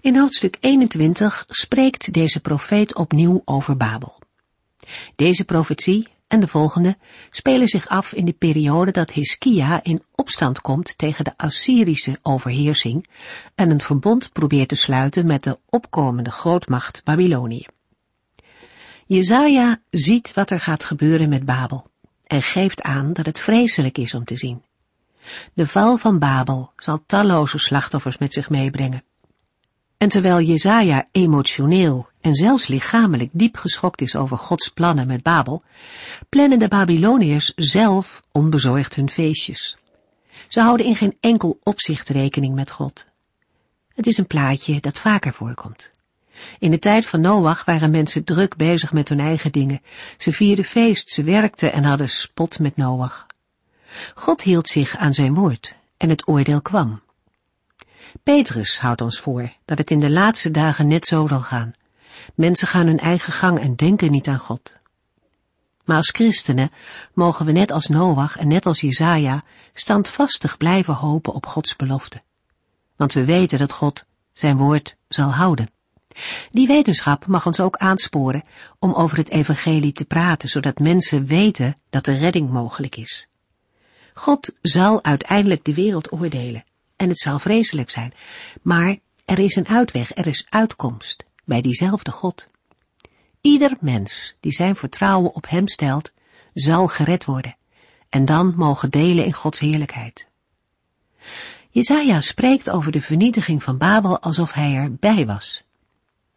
In hoofdstuk 21 spreekt deze profeet opnieuw over Babel. Deze profetie en de volgende spelen zich af in de periode dat Hiskia in opstand komt tegen de Assyrische overheersing en een verbond probeert te sluiten met de opkomende grootmacht Babylonië. Jezaja ziet wat er gaat gebeuren met Babel en geeft aan dat het vreselijk is om te zien. De val van Babel zal talloze slachtoffers met zich meebrengen. En terwijl Jezaja emotioneel en zelfs lichamelijk diep geschokt is over Gods plannen met Babel, plannen de Babyloniërs zelf onbezorgd hun feestjes. Ze houden in geen enkel opzicht rekening met God. Het is een plaatje dat vaker voorkomt. In de tijd van Noach waren mensen druk bezig met hun eigen dingen. Ze vierden feest, ze werkten en hadden spot met Noach. God hield zich aan zijn woord en het oordeel kwam. Petrus houdt ons voor dat het in de laatste dagen net zo zal gaan. Mensen gaan hun eigen gang en denken niet aan God. Maar als christenen mogen we net als Noach en net als Jezaja standvastig blijven hopen op Gods belofte. Want we weten dat God zijn woord zal houden. Die wetenschap mag ons ook aansporen om over het evangelie te praten, zodat mensen weten dat de redding mogelijk is. God zal uiteindelijk de wereld oordelen en het zal vreselijk zijn, maar er is een uitweg, er is uitkomst bij diezelfde God. Ieder mens die zijn vertrouwen op hem stelt, zal gered worden en dan mogen delen in Gods heerlijkheid. Jezaja spreekt over de vernietiging van Babel alsof hij erbij was.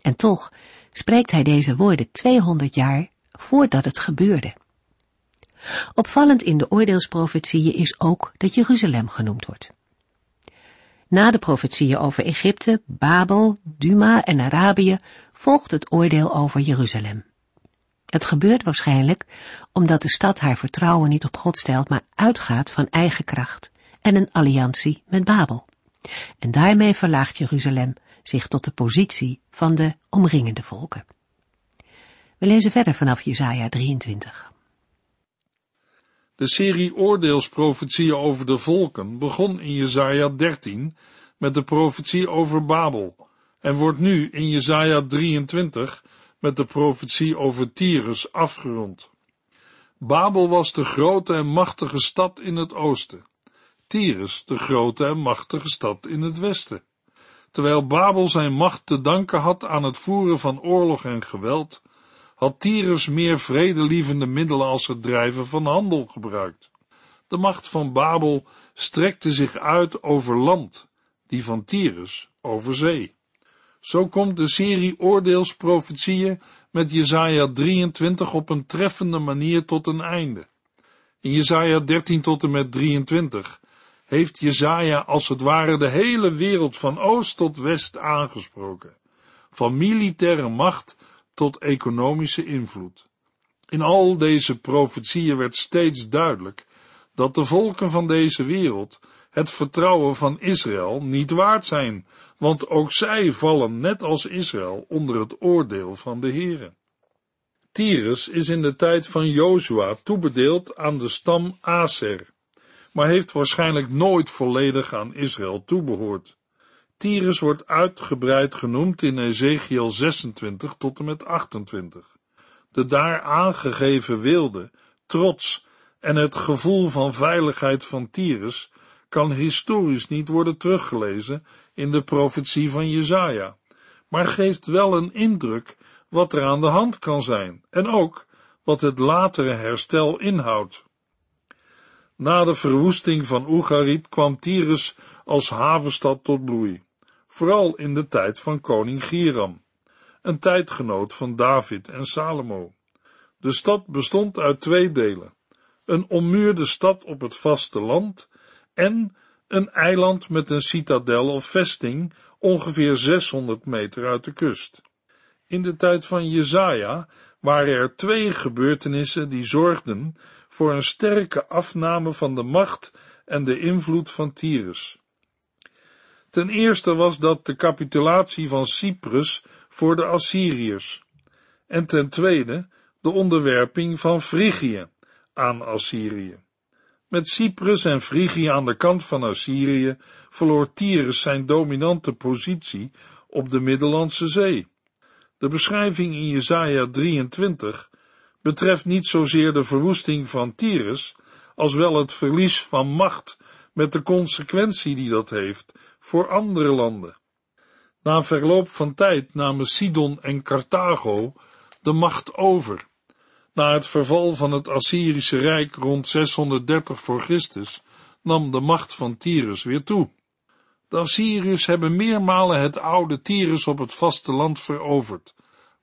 En toch spreekt hij deze woorden 200 jaar voordat het gebeurde. Opvallend in de oordeelsprofetieën is ook dat Jeruzalem genoemd wordt. Na de profetieën over Egypte, Babel, Duma en Arabië volgt het oordeel over Jeruzalem. Het gebeurt waarschijnlijk omdat de stad haar vertrouwen niet op God stelt, maar uitgaat van eigen kracht en een alliantie met Babel. En daarmee verlaagt Jeruzalem zich tot de positie van de omringende volken. We lezen verder vanaf Jesaja 23. De serie oordeelsprofetieën over de volken begon in Jesaja 13 met de profetie over Babel en wordt nu in Jesaja 23 met de profetie over Tyrus afgerond. Babel was de grote en machtige stad in het oosten, Tyrus de grote en machtige stad in het westen. Terwijl Babel zijn macht te danken had aan het voeren van oorlog en geweld, had Tyrus meer vredelievende middelen als het drijven van handel gebruikt. De macht van Babel strekte zich uit over land, die van Tyrus over zee. Zo komt de serie oordeelsprofetieën met Jesaja 23 op een treffende manier tot een einde. In Jesaja 13 tot en met 23 heeft Jesaja als het ware de hele wereld van oost tot west aangesproken, van militaire macht tot economische invloed. In al deze profetieën werd steeds duidelijk dat de volken van deze wereld het vertrouwen van Israël niet waard zijn, want ook zij vallen net als Israël onder het oordeel van de Heere. Tyrus is in de tijd van Jozua toebedeeld aan de stam Aser, maar heeft waarschijnlijk nooit volledig aan Israël toebehoord. Tyrus wordt uitgebreid genoemd in Ezekiel 26 tot en met 28. De daar aangegeven wilde, trots en het gevoel van veiligheid van Tyrus kan historisch niet worden teruggelezen in de profetie van Jezaja, maar geeft wel een indruk wat er aan de hand kan zijn en ook wat het latere herstel inhoudt. Na de verwoesting van Oegarit kwam Tyrus als havenstad tot bloei, vooral in de tijd van koning Giram, een tijdgenoot van David en Salomo. De stad bestond uit twee delen, een ommuurde stad op het vasteland en een eiland met een citadel of vesting ongeveer 600 meter uit de kust. In de tijd van Jezaja waren er twee gebeurtenissen die zorgden voor een sterke afname van de macht en de invloed van Tyrus. Ten eerste was dat de capitulatie van Cyprus voor de Assyriërs, en ten tweede de onderwerping van Frigië aan Assyrië. Met Cyprus en Frigië aan de kant van Assyrië verloor Tyrus zijn dominante positie op de Middellandse Zee. De beschrijving in Jesaja 23 betreft niet zozeer de verwoesting van Tyrus, als wel het verlies van macht met de consequentie die dat heeft voor andere landen. Na verloop van tijd namen Sidon en Carthago de macht over. Na het verval van het Assyrische Rijk rond 630 voor Christus nam de macht van Tyrus weer toe. De Assyriërs hebben meermalen het oude Tyrus op het vasteland veroverd,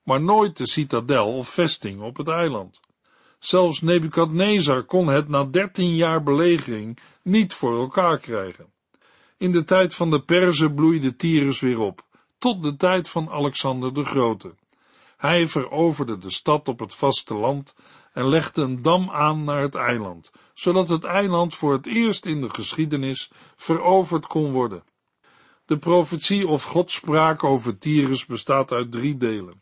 maar nooit de citadel of vesting op het eiland. Zelfs Nebukadnezar kon het na dertien jaar belegering niet voor elkaar krijgen. In de tijd van de Perzen bloeide Tyrus weer op, tot de tijd van Alexander de Grote. Hij veroverde de stad op het vasteland en legde een dam aan naar het eiland, zodat het eiland voor het eerst in de geschiedenis veroverd kon worden. De profetie of godspraak over Tyrus bestaat uit drie delen.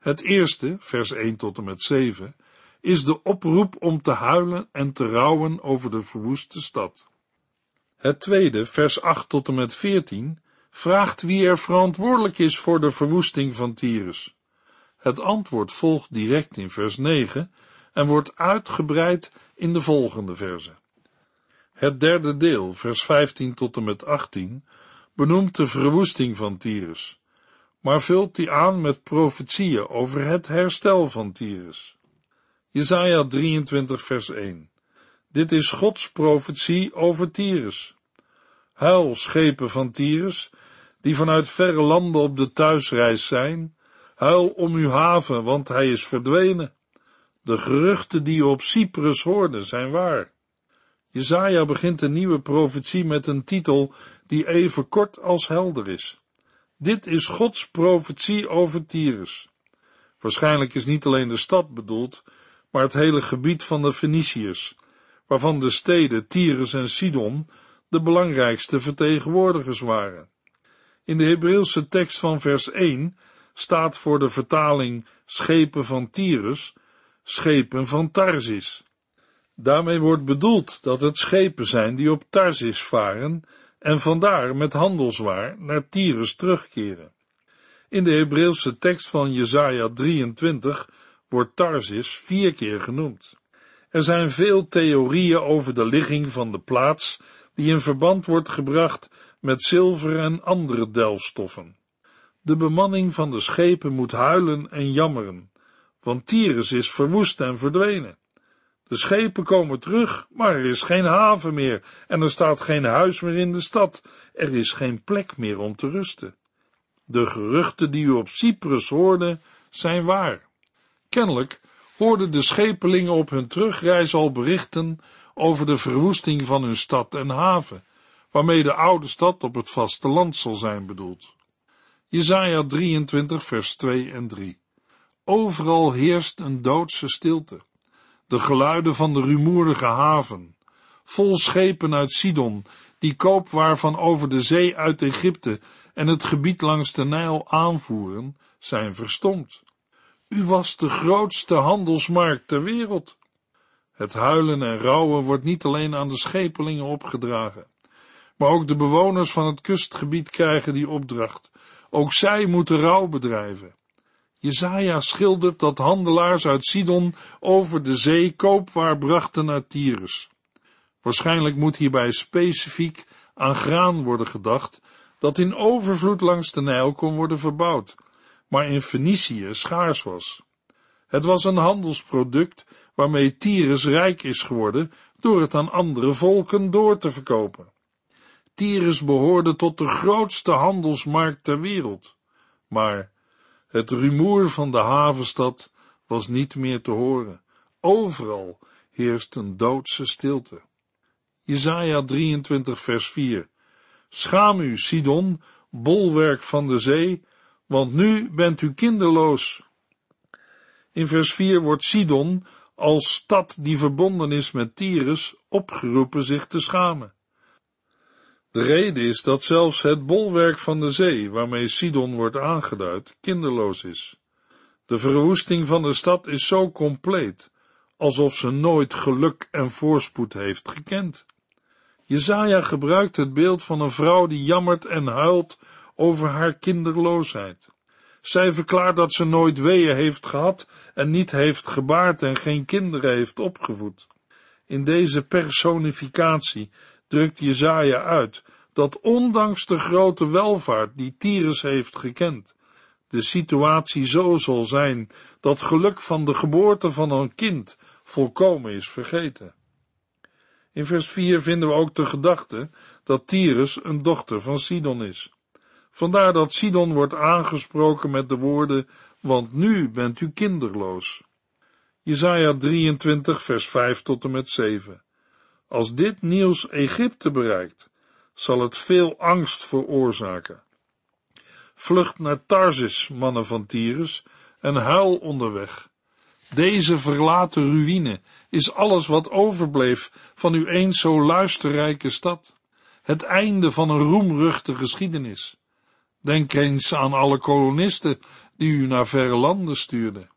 Het eerste, vers 1 tot en met 7, is de oproep om te huilen en te rouwen over de verwoeste stad. Het tweede, vers 8 tot en met 14, vraagt wie er verantwoordelijk is voor de verwoesting van Tyrus. Het antwoord volgt direct in vers 9 en wordt uitgebreid in de volgende verse. Het derde deel, vers 15 tot en met 18, benoemt de verwoesting van Tyrus, maar vult die aan met profetieën over het herstel van Tyrus. Jesaja 23 vers 1 Dit is Gods profetie over Tyrus. Huil, schepen van Tyrus, die vanuit verre landen op de thuisreis zijn, huil om uw haven, want hij is verdwenen. De geruchten die u op Cyprus hoorde zijn waar. Jezaja begint een nieuwe profetie met een titel die even kort als helder is. Dit is Gods profetie over Tyrus. Waarschijnlijk is niet alleen de stad bedoeld, maar het hele gebied van de Feniciërs, waarvan de steden Tyrus en Sidon de belangrijkste vertegenwoordigers waren. In de Hebreeuwse tekst van vers 1 staat voor de vertaling schepen van Tyrus, schepen van Tarsis. Daarmee wordt bedoeld dat het schepen zijn die op Tarsis varen en vandaar met handelswaar naar Tyrus terugkeren. In de Hebreeuwse tekst van Jesaja 23 wordt Tarsis vier keer genoemd. Er zijn veel theorieën over de ligging van de plaats die in verband wordt gebracht met zilver en andere delfstoffen. De bemanning van de schepen moet huilen en jammeren, want Tyrus is verwoest en verdwenen. De schepen komen terug, maar er is geen haven meer en er staat geen huis meer in de stad. Er is geen plek meer om te rusten. De geruchten die u op Cyprus hoorde, zijn waar. Kennelijk hoorden de schepelingen op hun terugreis al berichten over de verwoesting van hun stad en haven, waarmee de oude stad op het vasteland zal zijn bedoeld. Jesaja 23 vers 2 en 3 Overal heerst een doodse stilte. De geluiden van de rumoerige haven, vol schepen uit Sidon, die koopwaar van over de zee uit Egypte en het gebied langs de Nijl aanvoeren, zijn verstomd. U was de grootste handelsmarkt ter wereld. Het huilen en rouwen wordt niet alleen aan de schepelingen opgedragen, maar ook de bewoners van het kustgebied krijgen die opdracht. Ook zij moeten rouw bedrijven. Jezaja schildert dat handelaars uit Sidon over de zee koopwaar brachten naar Tyrus. Waarschijnlijk moet hierbij specifiek aan graan worden gedacht, dat in overvloed langs de Nijl kon worden verbouwd, maar in Fenicië schaars was. Het was een handelsproduct waarmee Tyrus rijk is geworden door het aan andere volken door te verkopen. Tyrus behoorde tot de grootste handelsmarkt ter wereld, maar het rumoer van de havenstad was niet meer te horen. Overal heerst een doodse stilte. Jesaja 23 vers 4 Schaam u, Sidon, bolwerk van de zee, want nu bent u kinderloos. In vers 4 wordt Sidon als stad die verbonden is met Tyrus opgeroepen zich te schamen. De reden is dat zelfs het bolwerk van de zee, waarmee Sidon wordt aangeduid, kinderloos is. De verwoesting van de stad is zo compleet, alsof ze nooit geluk en voorspoed heeft gekend. Jezaja gebruikt het beeld van een vrouw die jammert en huilt over haar kinderloosheid. Zij verklaart dat ze nooit weeën heeft gehad en niet heeft gebaard en geen kinderen heeft opgevoed. In deze personificatie drukt Jezaja uit dat ondanks de grote welvaart die Tyrus heeft gekend, de situatie zo zal zijn dat geluk van de geboorte van een kind volkomen is vergeten. In vers 4 vinden we ook de gedachte dat Tyrus een dochter van Sidon is. Vandaar dat Sidon wordt aangesproken met de woorden, want nu bent u kinderloos. Jesaja 23 vers 5 tot en met 7. Als dit nieuws Egypte bereikt, zal het veel angst veroorzaken. Vlucht naar Tarsis, mannen van Tyrus, en huil onderweg. Deze verlaten ruïne is alles wat overbleef van uw eens zo luisterrijke stad. Het einde van een roemruchte geschiedenis. Denk eens aan alle kolonisten die u naar verre landen stuurden.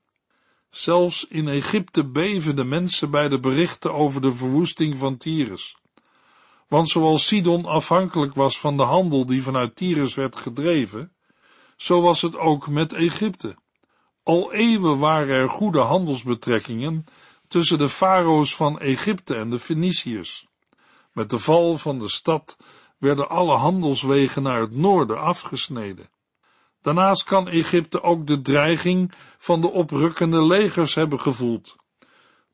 Zelfs in Egypte beven de mensen bij de berichten over de verwoesting van Tyrus. Want zoals Sidon afhankelijk was van de handel die vanuit Tyrus werd gedreven, zo was het ook met Egypte. Al eeuwen waren er goede handelsbetrekkingen tussen de farao's van Egypte en de Feniciërs. Met de val van de stad werden alle handelswegen naar het noorden afgesneden. Daarnaast kan Egypte ook de dreiging van de oprukkende legers hebben gevoeld.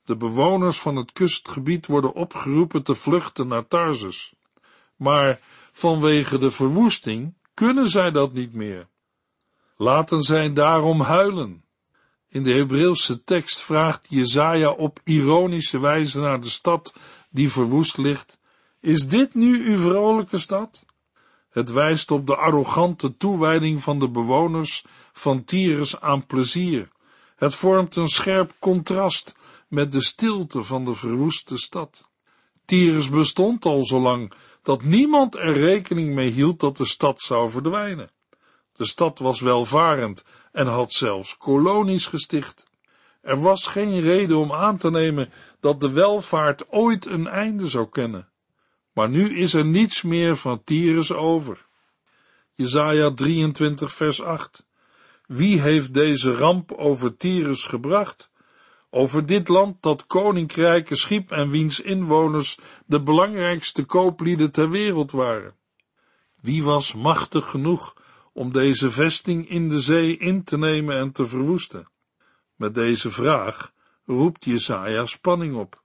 De bewoners van het kustgebied worden opgeroepen te vluchten naar Tarsus. Maar vanwege de verwoesting kunnen zij dat niet meer. Laten zij daarom huilen. In de Hebreeuwse tekst vraagt Jezaja op ironische wijze naar de stad die verwoest ligt. Is dit nu uw vrolijke stad? Het wijst op de arrogante toewijding van de bewoners van Tyrus aan plezier. Het vormt een scherp contrast met de stilte van de verwoeste stad. Tyrus bestond al zo lang dat niemand er rekening mee hield dat de stad zou verdwijnen. De stad was welvarend en had zelfs kolonies gesticht. Er was geen reden om aan te nemen dat de welvaart ooit een einde zou kennen. Maar nu is er niets meer van Tyrus over. Jesaja 23 vers 8 Wie heeft deze ramp over Tyrus gebracht? Over dit land dat koninkrijken schiep en wiens inwoners de belangrijkste kooplieden ter wereld waren. Wie was machtig genoeg om deze vesting in de zee in te nemen en te verwoesten? Met deze vraag roept Jesaja spanning op.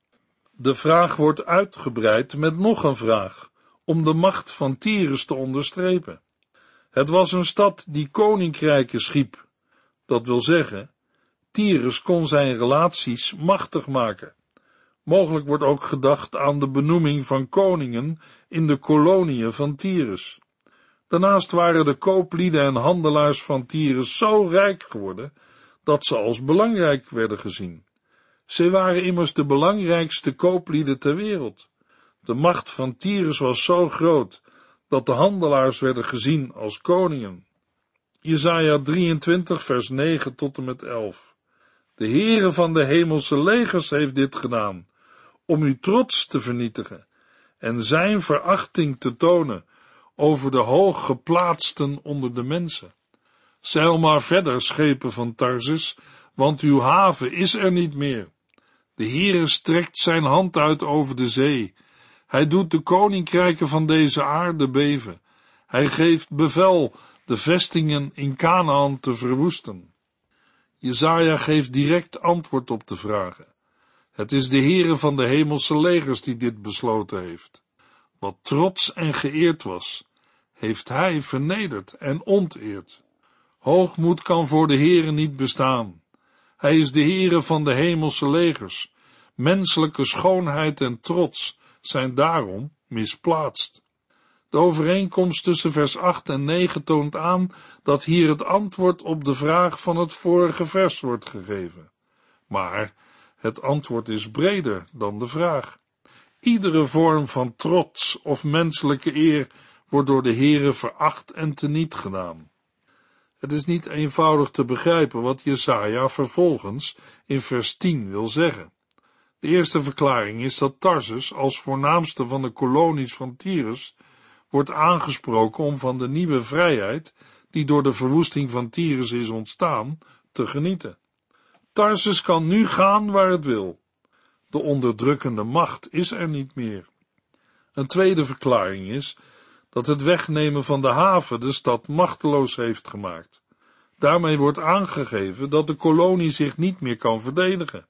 De vraag wordt uitgebreid met nog een vraag, om de macht van Tyrus te onderstrepen. Het was een stad die koninkrijken schiep, dat wil zeggen, Tyrus kon zijn relaties machtig maken. Mogelijk wordt ook gedacht aan de benoeming van koningen in de koloniën van Tyrus. Daarnaast waren de kooplieden en handelaars van Tyrus zo rijk geworden dat ze als belangrijk werden gezien. Ze waren immers de belangrijkste kooplieden ter wereld. De macht van Tyrus was zo groot dat de handelaars werden gezien als koningen. Jesaja 23 vers 9 tot en met 11 De Heere van de hemelse legers heeft dit gedaan, om uw trots te vernietigen en zijn verachting te tonen over de hooggeplaatsten onder de mensen. Zeil maar verder, schepen van Tarsus, want uw haven is er niet meer. De Heere strekt zijn hand uit over de zee. Hij doet de koninkrijken van deze aarde beven. Hij geeft bevel de vestingen in Canaan te verwoesten. Jezaja geeft direct antwoord op de vragen. Het is de Heere van de hemelse legers die dit besloten heeft. Wat trots en geëerd was, heeft hij vernederd en onteerd. Hoogmoed kan voor de Heere niet bestaan. Hij is de Heere van de hemelse legers. Menselijke schoonheid en trots zijn daarom misplaatst. De overeenkomst tussen vers 8 en 9 toont aan dat hier het antwoord op de vraag van het vorige vers wordt gegeven. Maar het antwoord is breder dan de vraag. Iedere vorm van trots of menselijke eer wordt door de Heere veracht en teniet gedaan. Het is niet eenvoudig te begrijpen wat Jesaja vervolgens in vers 10 wil zeggen. De eerste verklaring is dat Tarsus als voornaamste van de kolonies van Tyrus wordt aangesproken om van de nieuwe vrijheid, die door de verwoesting van Tyrus is ontstaan, te genieten. Tarsus kan nu gaan waar het wil. De onderdrukkende macht is er niet meer. Een tweede verklaring is dat het wegnemen van de haven de stad machteloos heeft gemaakt. Daarmee wordt aangegeven dat de kolonie zich niet meer kan verdedigen.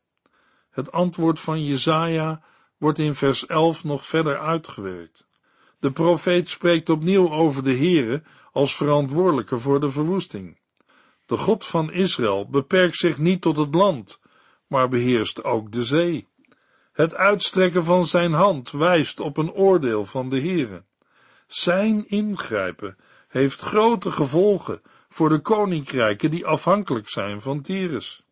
Het antwoord van Jezaja wordt in vers 11 nog verder uitgewerkt. De profeet spreekt opnieuw over de Heere als verantwoordelijke voor de verwoesting. De God van Israël beperkt zich niet tot het land, maar beheerst ook de zee. Het uitstrekken van zijn hand wijst op een oordeel van de Heere. Zijn ingrijpen heeft grote gevolgen voor de koninkrijken die afhankelijk zijn van Tyrus.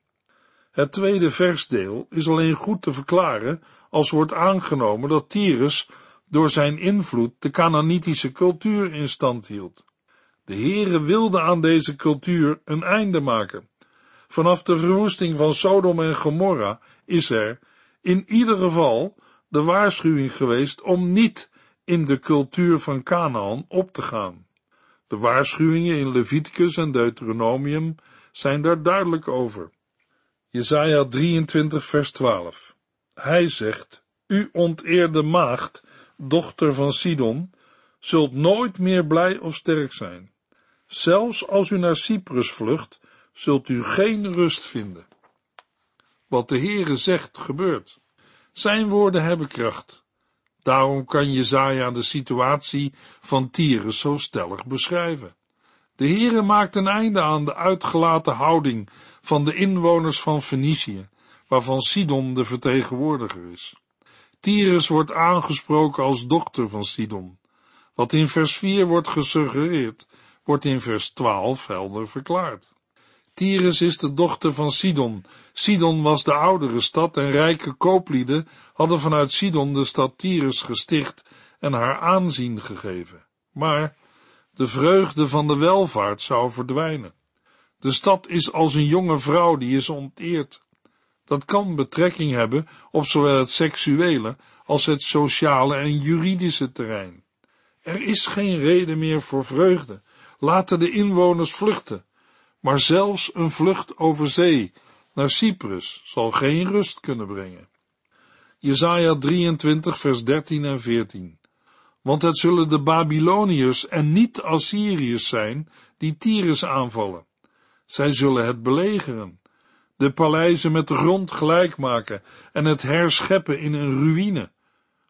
Het tweede versdeel is alleen goed te verklaren als wordt aangenomen dat Tyrus door zijn invloed de Canaanitische cultuur in stand hield. De Heere wilde aan deze cultuur een einde maken. Vanaf de verwoesting van Sodom en Gomorra is er, in ieder geval, de waarschuwing geweest om niet in de cultuur van Canaan op te gaan. De waarschuwingen in Leviticus en Deuteronomium zijn daar duidelijk over. Jesaja 23 vers 12 Hij zegt, U onteerde maagd, dochter van Sidon, zult nooit meer blij of sterk zijn. Zelfs als u naar Cyprus vlucht, zult u geen rust vinden. Wat de Heere zegt, gebeurt. Zijn woorden hebben kracht. Daarom kan Jezaja de situatie van Tyrus zo stellig beschrijven. De Heere maakt een einde aan de uitgelaten houding van de inwoners van Fenicië, waarvan Sidon de vertegenwoordiger is. Tyrus wordt aangesproken als dochter van Sidon. Wat in vers 4 wordt gesuggereerd, wordt in vers 12 helder verklaard. Tyrus is de dochter van Sidon. Sidon was de oudere stad en rijke kooplieden hadden vanuit Sidon de stad Tyrus gesticht en haar aanzien gegeven. Maar de vreugde van de welvaart zou verdwijnen. De stad is als een jonge vrouw die is onteerd. Dat kan betrekking hebben op zowel het seksuele als het sociale en juridische terrein. Er is geen reden meer voor vreugde. Laten de inwoners vluchten. Maar zelfs een vlucht over zee naar Cyprus zal geen rust kunnen brengen. Jesaja 23 vers 13 en 14 Want het zullen de Babyloniërs en niet Assyriërs zijn die Tyrus aanvallen. Zij zullen het belegeren, de paleizen met de grond gelijk maken en het herscheppen in een ruïne.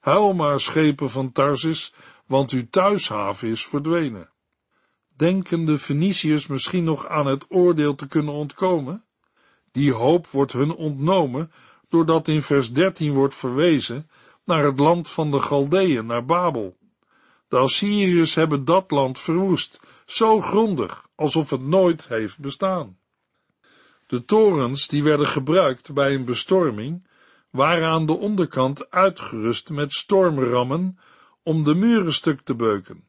Huil maar, schepen van Tarsis, want uw thuishaven is verdwenen. Denken de Feniciërs misschien nog aan het oordeel te kunnen ontkomen? Die hoop wordt hun ontnomen, doordat in vers 13 wordt verwezen naar het land van de Galdeën, naar Babel. De Assyriërs hebben dat land verwoest, zo grondig, alsof het nooit heeft bestaan. De torens die werden gebruikt bij een bestorming, waren aan de onderkant uitgerust met stormrammen om de muren stuk te beuken.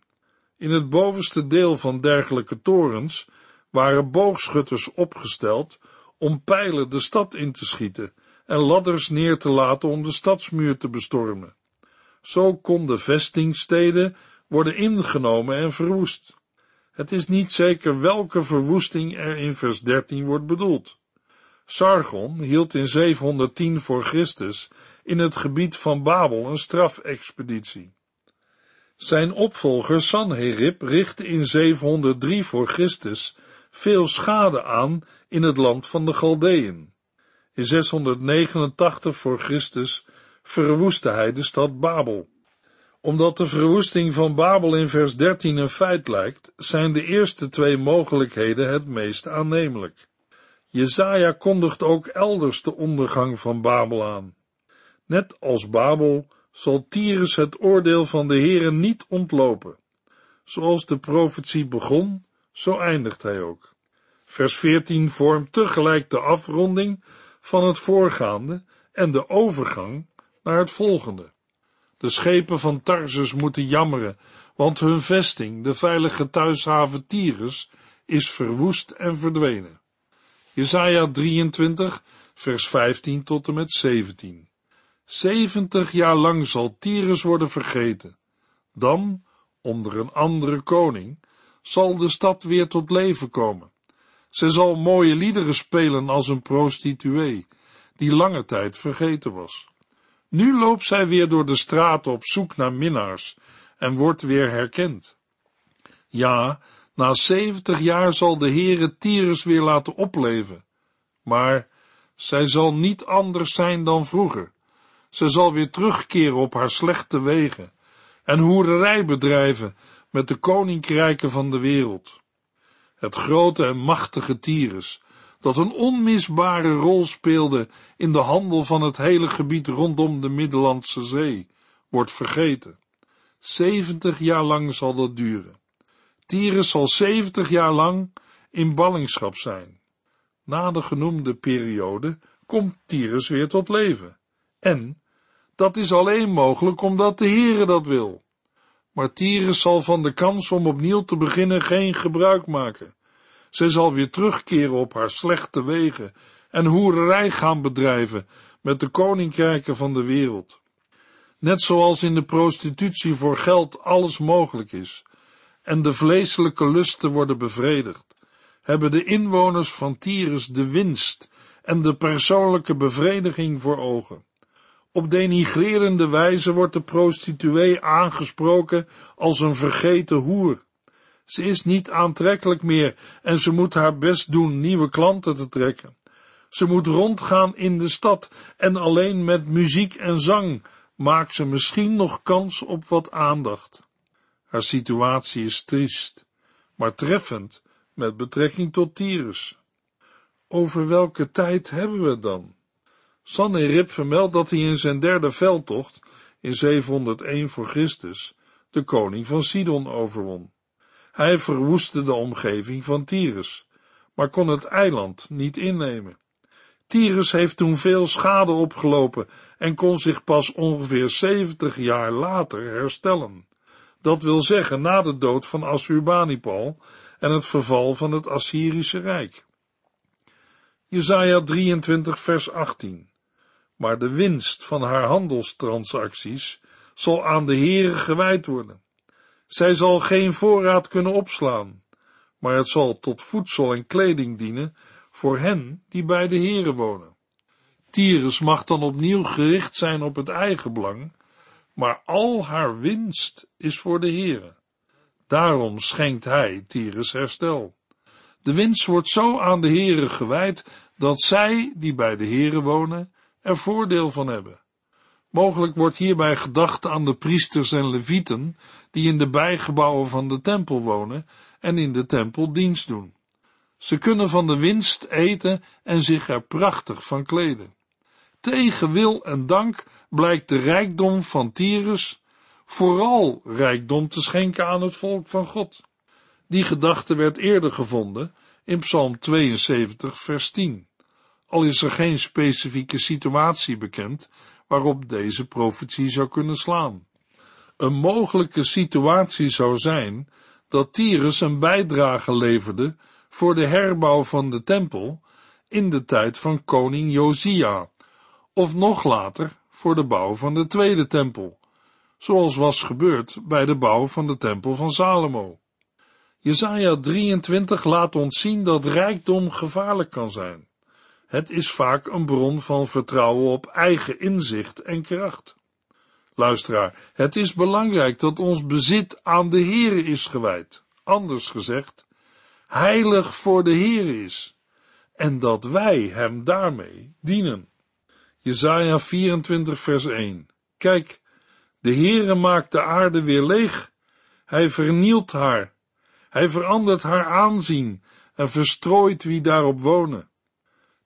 In het bovenste deel van dergelijke torens waren boogschutters opgesteld om pijlen de stad in te schieten en ladders neer te laten om de stadsmuur te bestormen. Zo konden vestingsteden worden ingenomen en verwoest. Het is niet zeker welke verwoesting er in vers 13 wordt bedoeld. Sargon hield in 710 voor Christus in het gebied van Babel een strafexpeditie. Zijn opvolger Sanherib richtte in 703 voor Christus veel schade aan in het land van de Galdeën. In 689 voor Christus verwoestte hij de stad Babel. Omdat de verwoesting van Babel in vers 13 een feit lijkt, zijn de eerste twee mogelijkheden het meest aannemelijk. Jezaja kondigt ook elders de ondergang van Babel aan. Net als Babel zal Tyrus het oordeel van de Heere niet ontlopen. Zoals de profetie begon, zo eindigt hij ook. Vers 14 vormt tegelijk de afronding van het voorgaande en de overgang naar het volgende. De schepen van Tarsus moeten jammeren, want hun vesting, de veilige thuishaven Tyrus, is verwoest en verdwenen. Jesaja 23, vers 15 tot en met 17. Zeventig jaar lang zal Tyrus worden vergeten. Dan, onder een andere koning, zal de stad weer tot leven komen. Zij zal mooie liederen spelen als een prostituee, die lange tijd vergeten was. Nu loopt zij weer door de straten op zoek naar minnaars en wordt weer herkend. Ja, na zeventig jaar zal de Heere Tyrus weer laten opleven, maar zij zal niet anders zijn dan vroeger. Ze zal weer terugkeren op haar slechte wegen en hoererij bedrijven met de koninkrijken van de wereld. Het grote en machtige Tyrus, dat een onmisbare rol speelde in de handel van het hele gebied rondom de Middellandse Zee, wordt vergeten. Zeventig jaar lang zal dat duren. Tyrus zal zeventig jaar lang in ballingschap zijn. Na de genoemde periode komt Tyrus weer tot leven. En dat is alleen mogelijk omdat de Heere dat wil. Maar Tyrus zal van de kans om opnieuw te beginnen geen gebruik maken. Zij zal weer terugkeren op haar slechte wegen en hoererij gaan bedrijven met de koninkrijken van de wereld. Net zoals in de prostitutie voor geld alles mogelijk is en de vleeselijke lusten worden bevredigd, hebben de inwoners van Tyrus de winst en de persoonlijke bevrediging voor ogen. Op denigrerende wijze wordt de prostituee aangesproken als een vergeten hoer. Ze is niet aantrekkelijk meer en ze moet haar best doen nieuwe klanten te trekken. Ze moet rondgaan in de stad en alleen met muziek en zang maakt ze misschien nog kans op wat aandacht. Haar situatie is triest, maar treffend met betrekking tot Tyrus. Over welke tijd hebben we dan? Sanherib vermeldt dat hij in zijn derde veldtocht, in 701 voor Christus, de koning van Sidon overwon. Hij verwoestte de omgeving van Tyrus, maar kon het eiland niet innemen. Tyrus heeft toen veel schade opgelopen en kon zich pas ongeveer 70 jaar later herstellen. Dat wil zeggen na de dood van Assurbanipal en het verval van het Assyrische Rijk. Jesaja 23 vers 18 maar de winst van haar handelstransacties zal aan de Heere gewijd worden. Zij zal geen voorraad kunnen opslaan, maar het zal tot voedsel en kleding dienen voor hen die bij de Heere wonen. Tyrus mag dan opnieuw gericht zijn op het eigen belang, maar al haar winst is voor de Heere. Daarom schenkt hij Tyrus herstel. De winst wordt zo aan de Heere gewijd dat zij, die bij de Heere wonen, er voordeel van hebben. Mogelijk wordt hierbij gedacht aan de priesters en levieten die in de bijgebouwen van de tempel wonen en in de tempel dienst doen. Ze kunnen van de winst eten en zich er prachtig van kleden. Tegen wil en dank blijkt de rijkdom van Tyrus vooral rijkdom te schenken aan het volk van God. Die gedachte werd eerder gevonden in Psalm 72, vers 10 al is er geen specifieke situatie bekend waarop deze profetie zou kunnen slaan. Een mogelijke situatie zou zijn dat Tyrus een bijdrage leverde voor de herbouw van de tempel in de tijd van koning Josia, of nog later voor de bouw van de tweede tempel, zoals was gebeurd bij de bouw van de tempel van Salomo. Jesaja 23 laat ons zien dat rijkdom gevaarlijk kan zijn. Het is vaak een bron van vertrouwen op eigen inzicht en kracht. Luisteraar, het is belangrijk dat ons bezit aan de Heere is gewijd. Anders gezegd, heilig voor de Heere is. En dat wij hem daarmee dienen. Jezaja 24 vers 1. Kijk, de Heere maakt de aarde weer leeg. Hij vernielt haar. Hij verandert haar aanzien en verstrooit wie daarop wonen.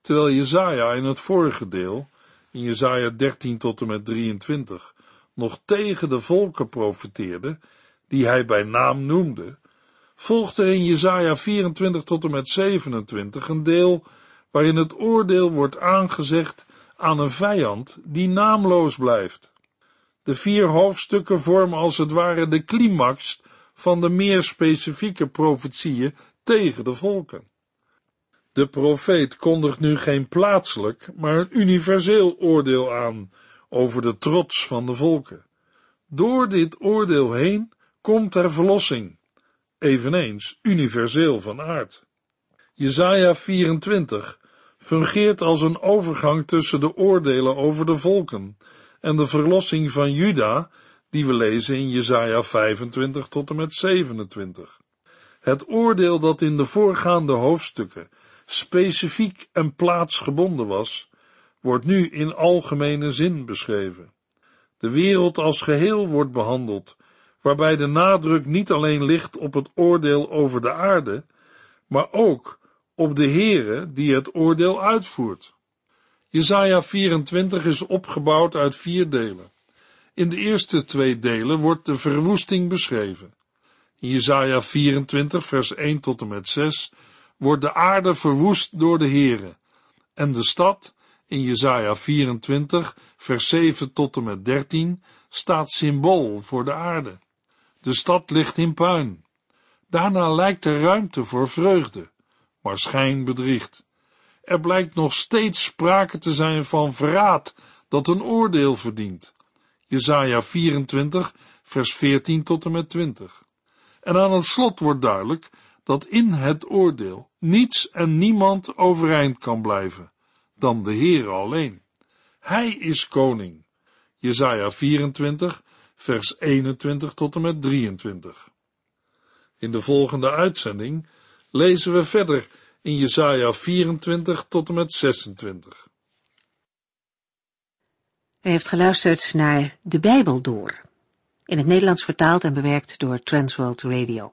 Terwijl Jezaja in het vorige deel, in Jezaja 13 tot en met 23, nog tegen de volken profeteerde, die hij bij naam noemde, volgt er in Jesaja 24 tot en met 27 een deel waarin het oordeel wordt aangezegd aan een vijand die naamloos blijft. De vier hoofdstukken vormen als het ware de climax van de meer specifieke profetieën tegen de volken. De profeet kondigt nu geen plaatselijk, maar een universeel oordeel aan over de trots van de volken. Door dit oordeel heen komt er verlossing, eveneens universeel van aard. Jesaja 24 fungeert als een overgang tussen de oordelen over de volken en de verlossing van Juda, die we lezen in Jesaja 25 tot en met 27. Het oordeel dat in de voorgaande hoofdstukken specifiek en plaatsgebonden was, wordt nu in algemene zin beschreven. De wereld als geheel wordt behandeld, waarbij de nadruk niet alleen ligt op het oordeel over de aarde, maar ook op de Heere die het oordeel uitvoert. Jesaja 24 is opgebouwd uit vier delen. In de eerste twee delen wordt de verwoesting beschreven. In Jesaja 24 vers 1 tot en met 6 wordt de aarde verwoest door de Heere en de stad in Jesaja 24 vers 7 tot en met 13 staat symbool voor de aarde. De stad ligt in puin. Daarna lijkt er ruimte voor vreugde, maar schijn bedriegt. Er blijkt nog steeds sprake te zijn van verraad dat een oordeel verdient. Jesaja 24 vers 14 tot en met 20. En aan het slot wordt duidelijk dat in het oordeel niets en niemand overeind kan blijven dan de Heer alleen. Hij is koning. Jesaja 24, vers 21 tot en met 23. In de volgende uitzending lezen we verder in Jesaja 24 tot en met 26. U heeft geluisterd naar De Bijbel Door, in het Nederlands vertaald en bewerkt door Transworld Radio.